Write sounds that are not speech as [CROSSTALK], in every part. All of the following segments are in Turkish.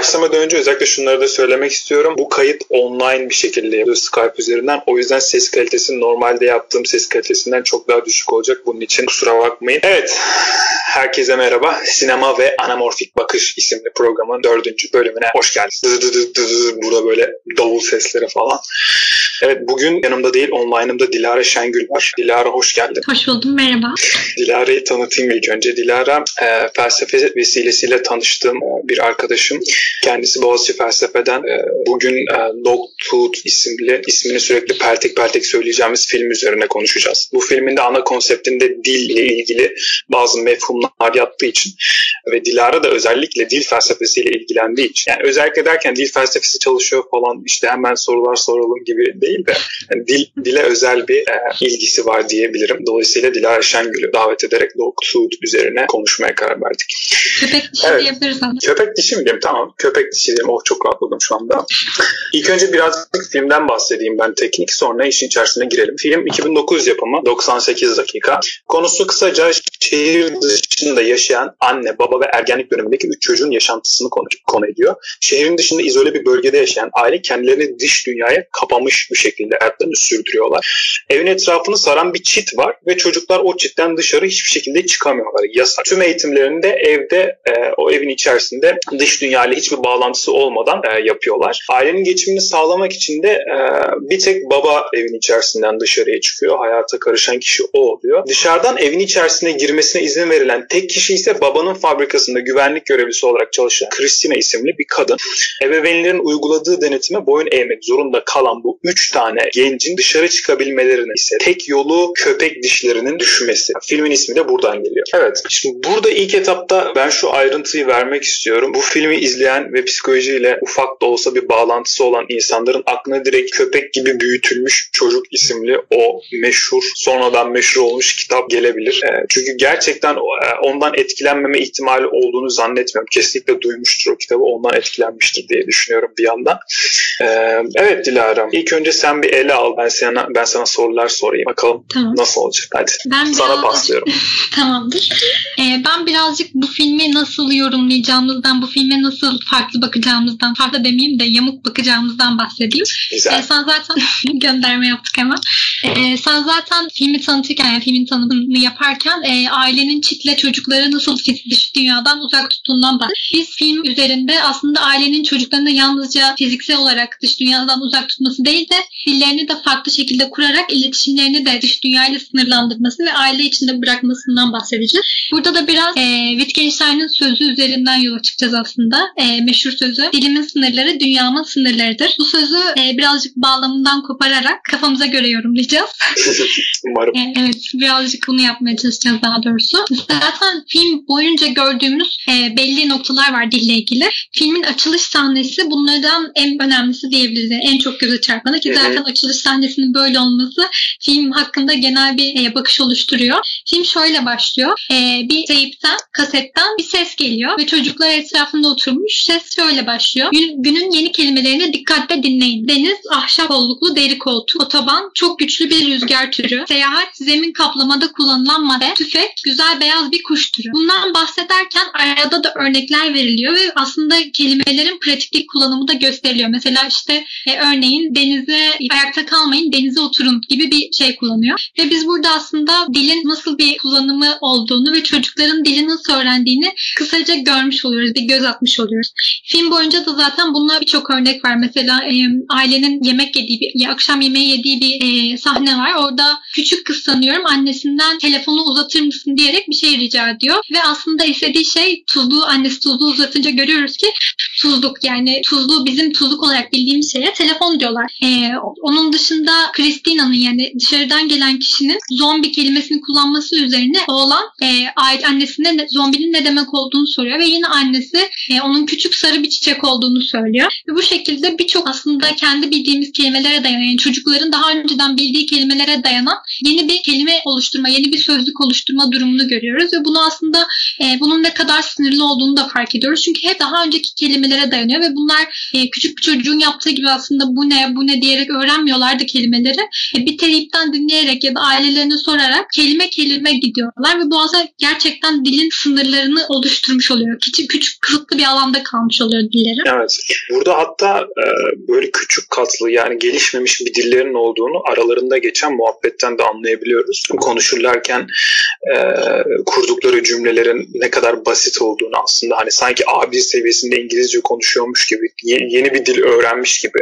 Başlamadan önce özellikle şunları da söylemek istiyorum. Bu kayıt online bir şekilde yapılıyor Skype üzerinden. O yüzden ses kalitesi normalde yaptığım ses kalitesinden çok daha düşük olacak. Bunun için kusura bakmayın. Evet, herkese merhaba. Sinema ve Anamorfik Bakış isimli programın dördüncü bölümüne hoş geldiniz. Burada böyle davul sesleri falan. Evet bugün yanımda değil online'ımda Dilara Şengül var. Dilara hoş geldin. Hoş buldum merhaba. [LAUGHS] Dilara'yı tanıtayım ilk önce. Dilara e, felsefe vesilesiyle tanıştığım e, bir arkadaşım. Kendisi Boğaziçi Felsefe'den e, bugün e, Dogtooth isimli ismini sürekli peltek peltek söyleyeceğimiz film üzerine konuşacağız. Bu filmin de ana konseptinde dil ile ilgili bazı mefhumlar yaptığı için ve Dilara da özellikle dil felsefesiyle ilgilendiği için yani özellikle derken dil felsefesi çalışıyor falan işte hemen sorular soralım gibi değil de yani dil dile özel bir e, ilgisi var diyebilirim. Dolayısıyla Dilara Şengül'ü davet ederek Dogtooth üzerine konuşmaya karar verdik. Köpek dişi evet. diyebiliriz. Köpek dişi mi diyeyim? Tamam. Köpek dişi diyeyim. Oh çok rahatladım şu anda. İlk önce birazcık filmden bahsedeyim ben teknik. Sonra işin içerisine girelim. Film 2009 yapımı. 98 dakika. Konusu kısaca şehir dışında yaşayan anne, baba ve ergenlik dönemindeki üç çocuğun yaşantısını konu, konu ediyor. Şehrin dışında izole bir bölgede yaşayan aile kendilerini dış dünyaya kapamış bir şekilde hayatlarını sürdürüyorlar. Evin etrafını saran bir çit var ve çocuklar o çitten dışarı hiçbir şekilde çıkamıyorlar. Yasak. Tüm eğitimlerini de evde e, o evin içerisinde dış dünyayla hiçbir bağlantısı olmadan e, yapıyorlar. Ailenin geçimini sağlamak için de e, bir tek baba evin içerisinden dışarıya çıkıyor. Hayata karışan kişi o oluyor. Dışarıdan evin içerisine girmesine izin verilen tek kişi ise babanın fabrikasında güvenlik görevlisi olarak çalışan Christina isimli bir kadın. Ebeveynlerin uyguladığı denetime boyun eğmek zorunda kalan bu üç tane gencin dışarı çıkabilmelerine ise tek yolu köpek dişlerinin düşmesi. Filmin ismi de buradan geliyor. Evet. Şimdi burada ilk etapta ben şu ayrıntıyı vermek istiyorum. Bu filmi izleyen ve psikolojiyle ufak da olsa bir bağlantısı olan insanların aklına direkt köpek gibi büyütülmüş çocuk isimli o meşhur sonradan meşhur olmuş kitap gelebilir. E, çünkü gerçekten e, ondan etkilenmeme ihtimali olduğunu zannetmiyorum. Kesinlikle duymuştur o kitabı ondan etkilenmiştir diye düşünüyorum bir yandan. E, evet Dilara ilk önce sen bir ele al ben sana ben sana sorular sorayım bakalım tamam. nasıl olacak hadi. Ben sana biraz... paslıyorum. [LAUGHS] Tamamdır. Ee, ben birazcık bu filmi nasıl yorumlayacağımızdan, bu filme nasıl farklı bakacağımızdan, farklı demeyeyim de yamuk bakacağımızdan bahsedeyim. Güzel. Ee, sen zaten [LAUGHS] gönderme yaptık hemen. Ee, sen zaten filmi tanıtırken, yani filmin tanımını yaparken e, ailenin çitle çocukları nasıl dış dünyadan uzak tuttuğundan bahsettik. Biz film üzerinde aslında ailenin çocuklarını yalnızca fiziksel olarak dış dünyadan uzak tutması değil de dillerini de farklı şekilde kurarak iletişimlerini de dış dünyayla sınırlandırması ve aile içinde bırakmasından bahsedeceğiz. Burada da biraz e, Wittgenstein'ın sözü üzerinden yola çıkacağız aslında. E, meşhur sözü. Dilimin sınırları dünyamın sınırlarıdır. Bu sözü e, birazcık bağlamından kopararak kafamıza göre yorumlayacağız. [LAUGHS] Umarım. E, evet birazcık bunu yapmaya çalışacağız daha doğrusu. Zaten film boyunca gördüğümüz e, belli noktalar var dille ilgili. Filmin açılış sahnesi bunlardan en önemlisi diyebiliriz. En çok göze çarpanı ki zaten açılış sahnesinin böyle olması film hakkında genel bir e, bakış oluşturuyor. Film şöyle başlıyor. E, bir teypten, kasetten bir ses geliyor ve çocuklar etrafında oturmuş. Ses şöyle başlıyor. Gün, günün yeni kelimelerini dikkatle dinleyin. Deniz, ahşap kolluklu deri koltuk, otoban, çok güçlü bir rüzgar türü, seyahat, zemin kaplamada kullanılan madde, tüfek, güzel beyaz bir kuş türü. Bundan bahsederken arada da örnekler veriliyor ve aslında kelimelerin pratiklik kullanımı da gösteriliyor. Mesela işte e, örneğin denize ayakta kalmayın, denize oturun gibi bir şey kullanıyor. Ve biz burada aslında dilin nasıl bir kullanımı olduğunu ve çocukların dili nasıl öğrendiğini kısaca görmüş oluyoruz, bir göz atmış oluyoruz. Film boyunca da zaten bunlar birçok örnek var. Mesela e, ailenin yemek yediği, bir, akşam yemeği yediği bir e, sahne var. Orada küçük kız sanıyorum annesinden telefonu uzatır mısın diyerek bir şey rica ediyor. Ve aslında istediği şey tuzlu, annesi tuzlu uzatınca görüyoruz ki tuzluk yani tuzlu bizim tuzluk olarak bildiğimiz şeye telefon diyorlar. E, onun dışında Christina'nın yani dışarıdan gelen kişinin zombi kelimesini kullanması üzerine oğlan e, ait annesine ne, zombinin ne demek olduğunu soruyor ve yine annesi e, onun küçük sarı bir çiçek olduğunu söylüyor. Ve bu şekilde birçok aslında kendi bildiğimiz kelimelere dayanan yani çocukların daha önceden bildiği kelimelere dayanan yeni bir kelime oluşturma, yeni bir sözlük oluşturma durumunu görüyoruz ve bunu aslında e, bunun ne kadar sınırlı olduğunu da fark ediyoruz. Çünkü hep daha önceki kelimeler kelimelere dayanıyor ve bunlar e, küçük bir çocuğun yaptığı gibi aslında bu ne bu ne diyerek öğrenmiyorlardı kelimeleri. E, bir teyipten dinleyerek ya da ailelerine sorarak kelime kelime gidiyorlar ve bu aslında gerçekten dilin sınırlarını oluşturmuş oluyor. Küçük, küçük kısıtlı bir alanda kalmış oluyor dilleri. Evet. Burada hatta e, böyle küçük katlı yani gelişmemiş bir dillerin olduğunu aralarında geçen muhabbetten de anlayabiliyoruz. Konuşurlarken e, kurdukları cümlelerin ne kadar basit olduğunu aslında hani sanki A1 seviyesinde İngilizce konuşuyormuş gibi yeni bir dil öğrenmiş gibi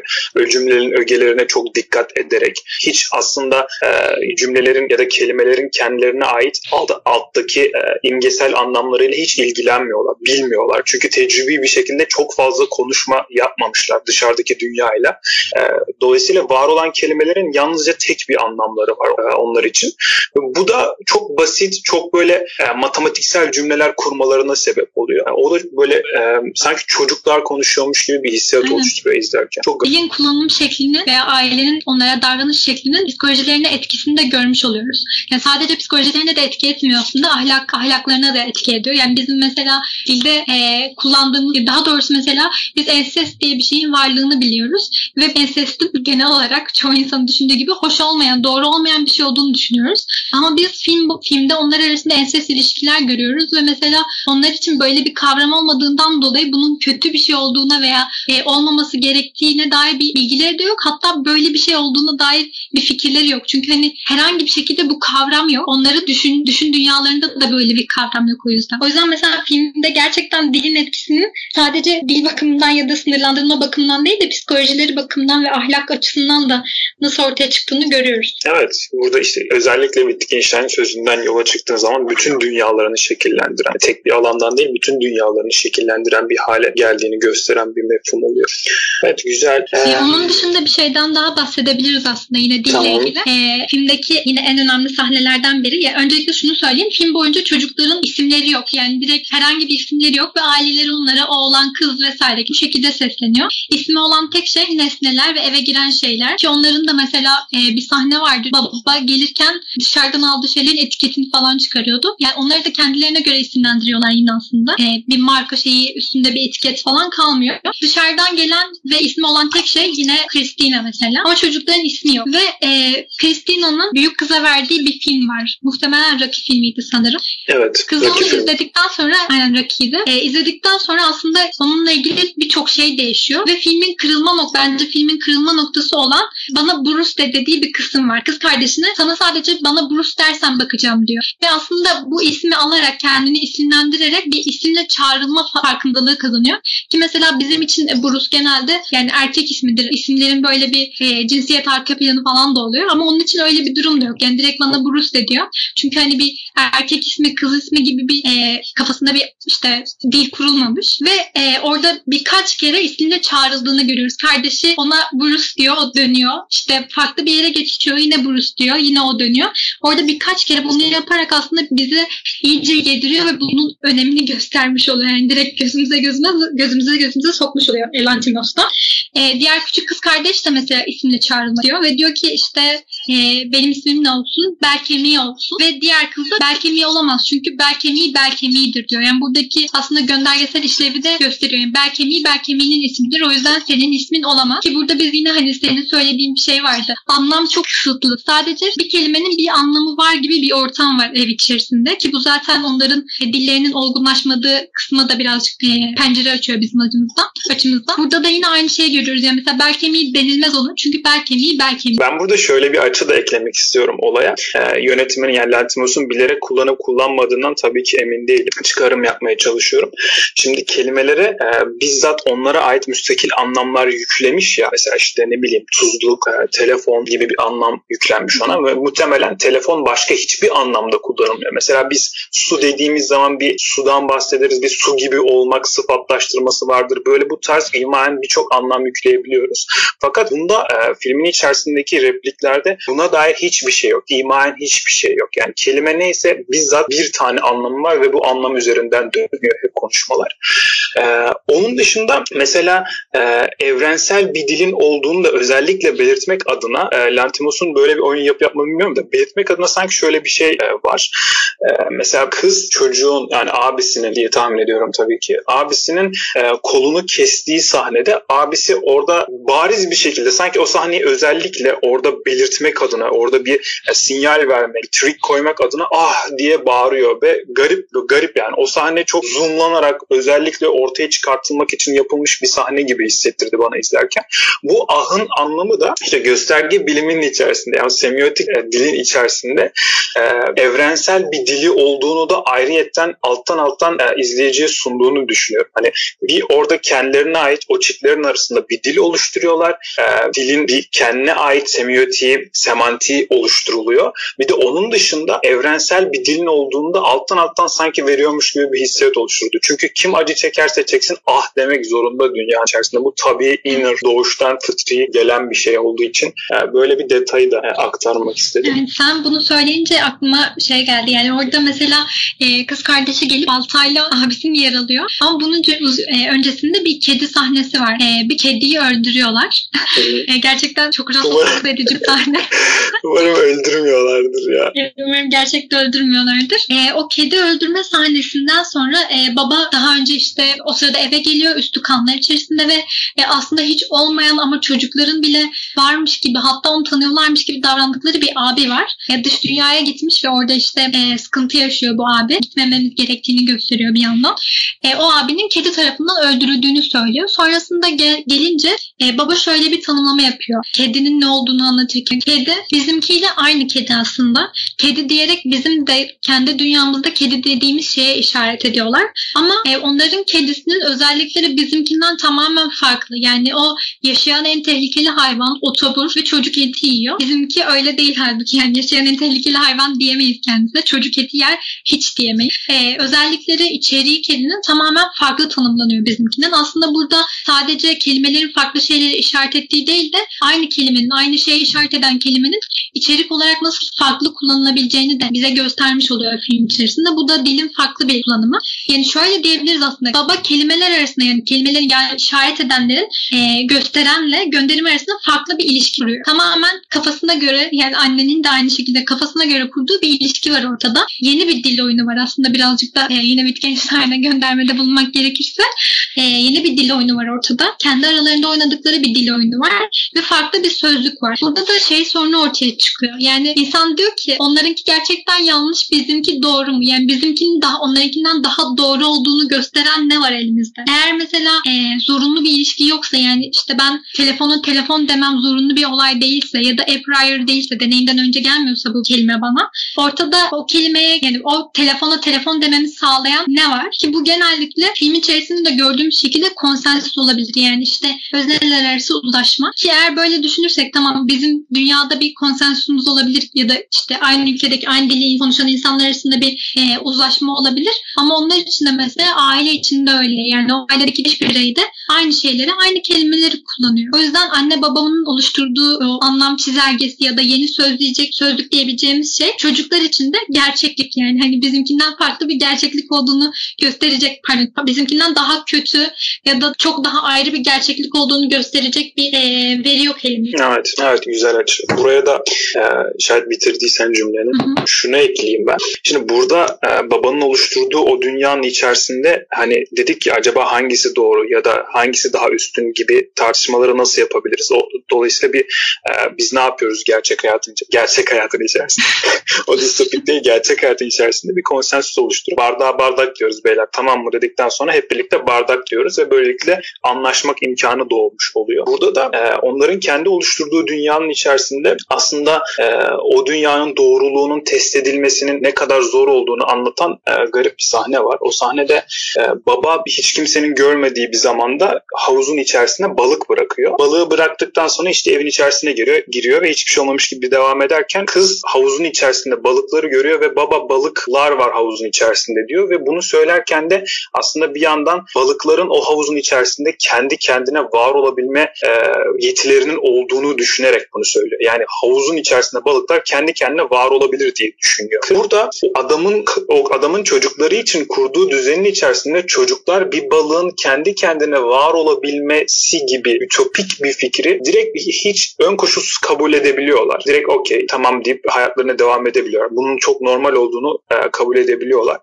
cümlelerin ögelerine çok dikkat ederek hiç aslında e, cümlelerin ya da kelimelerin kendilerine ait alt, alttaki e, imgesel anlamlarıyla hiç ilgilenmiyorlar, bilmiyorlar. Çünkü tecrübi bir şekilde çok fazla konuşma yapmamışlar dışarıdaki dünyayla. E, dolayısıyla var olan kelimelerin yalnızca tek bir anlamları var e, onlar için. Bu da çok basit, çok böyle e, matematiksel cümleler kurmalarına sebep oluyor. Yani o da böyle e, sanki çocuklar konuşuyormuş gibi bir hissiyat oluşturuyor izlerken. Çok Dilin kullanım şeklini veya ailenin onlara davranış şeklinin psikolojilerine etkisini de görmüş oluyoruz. Yani sadece psikolojilerine de etki etmiyor aslında ahlak ahlaklarına da etki ediyor. Yani bizim mesela dilde e, kullandığımız daha doğrusu mesela biz ensest diye bir şeyin varlığını biliyoruz ve ensestin genel olarak çoğu insanın düşündüğü gibi hoş olmayan, doğru olmayan bir şey olduğunu düşünüyoruz. Ama biz film filmde onlar arasında ensest ilişkiler görüyoruz ve mesela onlar için böyle bir kavram olmadığından dolayı bunun kötü bir şey olduğuna veya e, olmaması gerektiğine dair bir bilgileri de yok. Hatta böyle bir şey olduğuna dair bir fikirleri yok. Çünkü hani herhangi bir şekilde bu kavram yok. Onları düşün düşün dünyalarında da böyle bir kavram yok o yüzden. O yüzden mesela filmde gerçekten dilin etkisinin sadece dil bakımından ya da sınırlandırma bakımından değil de psikolojileri bakımından ve ahlak açısından da nasıl ortaya çıktığını görüyoruz. Evet. Burada işte özellikle Wittgenstein sözünden yola çıktığın zaman bütün dünyalarını şekillendiren, tek bir alandan değil bütün dünyalarını şekillendiren bir hale geldiğini gösteren bir mefhum oluyor. Evet güzel. Ee, onun dışında bir şeyden daha bahsedebiliriz aslında yine dille tamam. ilgili. Ee, filmdeki yine en önemli sahnelerden biri. Ya öncelikle şunu söyleyeyim. Film boyunca çocukların isimleri yok. Yani direkt herhangi bir isimleri yok ve aileleri onlara oğlan, kız vesaire bu şekilde sesleniyor. İsmi olan tek şey nesneler ve eve giren şeyler. Ki onların da mesela e, bir sahne vardı. Baba gelirken dışarıdan aldığı şeylerin etiketini falan çıkarıyordu. Yani onları da kendilerine göre isimlendiriyorlar yine aslında. E, bir marka şeyi üstünde bir etiket falan kalmıyor. Dışarıdan gelen ve ismi olan tek şey yine Christina mesela. Ama çocukların ismi yok. Ve e, Christina'nın büyük kıza verdiği bir film var. Muhtemelen Rocky filmiydi sanırım. Evet. Kız onu izledikten sonra aynen Rocky'ydi. E, izledikten sonra aslında onunla ilgili birçok şey değişiyor. Ve filmin kırılma noktası bence filmin kırılma noktası olan bana Bruce de dediği bir kısım var. Kız kardeşine sana sadece bana Bruce dersen bakacağım diyor. Ve aslında bu ismi alarak kendini isimlendirerek bir isimle çağrılma farkındalığı kazanıyor. Ki mesela bizim için Bruce genelde yani erkek ismidir. İsimlerin böyle bir e, cinsiyet arka planı falan da oluyor. Ama onun için öyle bir durum da yok. Yani direkt bana Bruce de diyor. Çünkü hani bir erkek ismi, kız ismi gibi bir e, kafasında bir işte dil kurulmamış. Ve e, orada birkaç kere isminde çağrıldığını görüyoruz. Kardeşi ona Bruce diyor, o dönüyor. İşte farklı bir yere geçiyor, yine Bruce diyor, yine o dönüyor. Orada birkaç kere bunu yaparak aslında bizi iyice yediriyor ve bunun önemini göstermiş oluyor. Yani direkt gözümüze gözüme gözümüze gözümüze sokmuş oluyor Elantinos'ta. E, diğer küçük kız kardeş de mesela isimle çağrılmak diyor ve diyor ki işte e, benim ismim ne olsun? Berkemi olsun. Ve diğer kız da Berkemi olamaz. Çünkü Berkemi Berkemi'dir diyor. Yani buradaki aslında göndergesel işlevi de gösteriyor. Yani Berkemi Berkemi'nin ismidir. O yüzden senin ismin olamaz. Ki burada biz yine hani senin söylediğin bir şey vardı. Anlam çok kısıtlı. Sadece bir kelimenin bir anlamı var gibi bir ortam var ev içerisinde. Ki bu zaten onların dillerinin olgunlaşmadığı kısma da birazcık e, pencere açıyor bizim açımızdan. açımızdan. Burada da yine aynı şeyi görüyoruz. Yani mesela Berkemi denilmez onun. Çünkü Berkemi Berkemi. Ben burada şöyle bir açı da eklemek istiyorum olaya. Ee, yönetmenin yani Lantimos'un bilerek kullanıp kullanmadığından tabii ki emin değilim. Çıkarım yapmaya çalışıyorum. Şimdi kelimelere e, bizzat onlara ait müstakil anlamlar yüklemiş ya. Mesela işte ne bileyim tuzluk, e, telefon gibi bir anlam yüklenmiş ona ve muhtemelen telefon başka hiçbir anlamda kullanılmıyor. Mesela biz su dediğimiz zaman bir sudan bahsederiz. Bir su gibi olmak sıfatlaştırması vardır. Böyle bu tarz imaen birçok anlam yükleyebiliyoruz. Fakat bunda e, filmin içerisindeki repliklerde buna dair hiçbir şey yok. İmaen hiçbir şey yok. Yani kelime neyse bizzat bir tane anlamı var ve bu anlam üzerinden dönüyor hep konuşmalar. Ee, onun dışında mesela e, evrensel bir dilin olduğunu da özellikle belirtmek adına e, Lantimos'un böyle bir oyun yap yapma bilmiyorum da belirtmek adına sanki şöyle bir şey e, var. E, mesela kız çocuğun yani abisinin diye tahmin ediyorum tabii ki abisinin e, kolunu kestiği sahnede abisi orada bariz bir şekilde sanki o sahneyi özellikle orada belirtmek adına orada bir e, sinyal vermek, trick koymak adına ah diye bağırıyor ve garip garip yani o sahne çok zoomlanarak özellikle ortaya çıkartılmak için yapılmış bir sahne gibi hissettirdi bana izlerken. Bu ahın anlamı da işte gösterge biliminin içerisinde yani semiotik e, dilin içerisinde e, evrensel bir dili olduğunu da ayrıyetten alttan alttan e, izleyiciye sunduğunu düşünüyorum. Hani bir orada kendilerine ait o çiftlerin arasında bir dil oluşturuyorlar. E, dilin bir kendine ait semiotiği, semantiği oluşturuluyor. Bir de onun dışında evrensel bir dilin olduğunda alttan alttan sanki veriyormuş gibi bir hissiyat oluşturdu. Çünkü kim acı çekerse çeksin ah demek zorunda dünya içerisinde. Bu tabii inner, doğuştan fıtri gelen bir şey olduğu için e, böyle bir detayı da e, aktarmak istedim. Yani sen bunu söyleyince aklıma şey geldi. Yani orada mesela e, kız kardeşi gelip baltayla abisini yaralıyor. Ama bunun e, öncesinde bir kedi sahnesi var. E, bir kediyi öldürüyorlar. [LAUGHS] e, gerçekten çok rahatsız edici bir sahne. Umarım öldürmüyorlardır ya. Umarım gerçekten öldürmüyorlardır. E, o kedi öldürme sahnesinden sonra e, baba daha önce işte o sırada eve geliyor üstü kanlar içerisinde ve e, aslında hiç olmayan ama çocukların bile varmış gibi hatta onu tanıyorlarmış gibi davrandıkları bir abi var. E, dış dünyaya gitmiş ve orada işte e, sıkıntı yaşıyor bu abi. Gitmememiz gerektiğini gösteriyor bir yandan. E, o abinin kedi tarafından öldürüldüğünü söylüyor. Sonrasında gel, gelince e, baba şöyle bir tanımlama yapıyor. Kedinin ne olduğunu anlatırken. Kedi bizimkiyle aynı kedi aslında. Kedi diyerek bizim de kendi dünyamızda kedi dediğimiz şeye işaret ediyorlar. Ama e, onların kedisinin özellikleri bizimkinden tamamen farklı. Yani o yaşayan en tehlikeli hayvan otobur ve çocuk eti yiyor. Bizimki öyle değil halbuki. Yani yaşayan en tehlikeli hayvan diyemeyiz kendisine. Çocuk eti yer hiç diyemeyiz. E, özellikleri içeriği kedinin tamamen farklı tanımlanıyor bizimkinden. Aslında burada sadece kelimelerin farklı şeyleri işaret ettiği değil de aynı kelimenin, aynı şeye işaret eden kelimenin içerik olarak nasıl farklı kullanılabileceğini de bize göstermiş oluyor film içerisinde. Bu da dilin farklı bir kullanımı. Yani şöyle diyebiliriz aslında. Baba kelimeler arasında yani kelimeleri yani işaret edenlerin e, gösterenle gönderim arasında farklı bir ilişki kuruyor. Tamamen kafasına göre yani annenin de aynı şekilde kafasına göre kurduğu bir ilişki var ortada. Yeni bir dil oyunu var aslında birazcık da e, yine Wittgenstein'e göndermede bulunmak gerekirse e, yeni bir dil oyunu var ortada. Kendi aralarında oynadıkları bir dil oyunu var ve farklı bir sözlük var. Burada da şey sorunu ortaya çıkıyor. Yani insan diyor ki onlarınki gerçekten yanlış bizimki doğru mu? Yani bizimkinin daha onlarınkinden daha doğru olduğunu gösteren ne var elimizde? Eğer mesela e, zorunlu bir ilişki yoksa yani işte ben telefonu telefon demem zorunlu bir olay değilse ya da a prior değilse deneyimden önce gelmiyorsa bu kelime bana ortada o kelimeye yani o telefona telefon dememi sağlayan ne var? Ki bu genellikle film içerisinde de gördüğüm şekilde konsensus olabilir. Yani işte özneler arası uzlaşma. Ki eğer böyle düşünürsek tamam bizim dünyada bir konsensusumuz olabilir ya da işte aynı ülkedeki aynı dili konuşan insanlar arasında bir e, uzlaşma olabilir. Ama onlar için de mesela aile içinde öyle. Yani o ailedeki bir birey de aynı şeyleri, aynı kelimeleri kullanıyor. O yüzden anne babamın oluşturduğu o anlam çizelgesi ya da yeni sözleyecek, sözlük diyebileceğimiz şey çocuklar için de gerçeklik yani. Hani bizimkinden farklı bir gerçeklik olduğunu gösterecek, pardon, bizimkinden daha kötü ya da çok daha ayrı bir gerçeklik olduğunu gösterecek bir e, veri yok elimizde. Evet, evet güzel açı. Buraya da e, şayet bitirdiysen cümleni hı hı. şunu ekleyeyim ben. Şimdi burada e, babanın oluşturduğu o dünyanın içerisinde hani dedik ki acaba hangisi doğru ya da hangisi daha üstün gibi tartışmaları nasıl yapabiliriz? O, dolayısıyla bir e, biz ne yapıyoruz gerçek hayatın gerçek hayatın içerisinde? [LAUGHS] o distopik değil gerçek hayatın içerisinde bir konsensüs oluşturup bardağa bardak diyoruz beyler tamam mı dedikten sonra hep birlikte bardak diyoruz ve böylelikle anlaşmak imkanı doğmuş oluyor. Burada da e, onların kendi oluşturduğu dünyanın içerisinde aslında e, o dünyanın doğruluğunun test edilmesinin ne kadar zor olduğunu anlatan e, garip bir sahne var. O sahnede e, baba hiç kimsenin görmediği bir zamanda havuzun içerisine balık bırakıyor. Balığı bıraktıktan sonra işte evin içerisine giriyor, giriyor ve hiçbir şey olmamış gibi devam ederken kız havuzun içerisinde balıkları görüyor ve baba balıklar var havuzun içerisinde diyor ve bunu söylerken de aslında bir yandan balıkların o havuzun içerisinde kendi kendine var olabilme e, yetilerinin olduğunu düşünerek bunu söylüyor. Yani havuzun içerisinde balıklar kendi kendine var olabilir diye düşünüyor. Burada adamın o adamın çocukları için kurduğu düzenin içerisinde çocuklar bir balığın kendi kendine var olabilmesi gibi ütopik bir fikri direkt hiç ön koşulsuz kabul edebiliyorlar. Direkt okey tamam deyip hayatlarına devam edebiliyorlar. Bunun çok normal olduğunu e, kabul edebiliyorlar.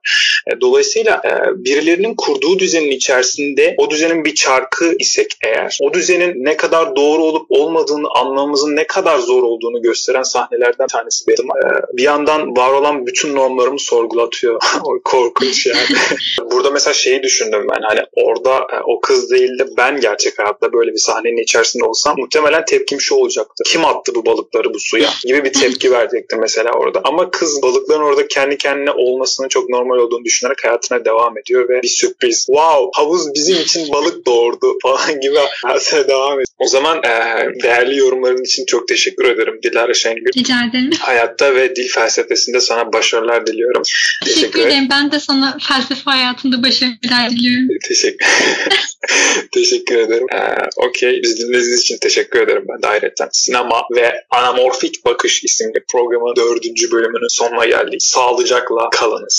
E, dolayısıyla e, birilerinin kurduğu düzenin içerisinde o düzenin bir çarkı isek eğer o düzenin ne kadar doğru olup olmadığını anlamamızın ne kadar zor olduğunu gösteren sahnelerden tanesi benim. E, bir yandan var olan bütün normlarımı sorgulatıyor. [LAUGHS] Korkunç yani. [LAUGHS] Burada mesela şeyi düşündüm ben hani orada e, o kız değil de ben gerçek hayatta böyle bir sahnenin içerisinde olsam muhtemelen tepkim şu olacaktı. Kim attı bu balıkları bu suya gibi bir tepki verecektim mesela orada. Ama kız balıkların orada kendi kendine olmasının çok normal olduğunu düşünerek hayatına devam ediyor ve bir sürpriz. Wow havuz bizim için balık doğurdu [LAUGHS] falan gibi hayatına devam ediyor. O zaman e, değerli yorumların için çok teşekkür ederim Dilara Şengül. Rica ederim. Hayatta ve dil felsefesinde sana başarılar diliyorum. Teşekkür, teşekkür ederim. Ben de sana felsefe hayatında başarılar diliyorum. [LAUGHS] Teşekkür [LAUGHS] Teşekkür ederim. Ee, Okey. Biz dinlediğiniz için teşekkür ederim ben de ayrıca. Sinema ve Anamorfik Bakış isimli programın dördüncü bölümünün sonuna geldik. Sağlıcakla kalınız.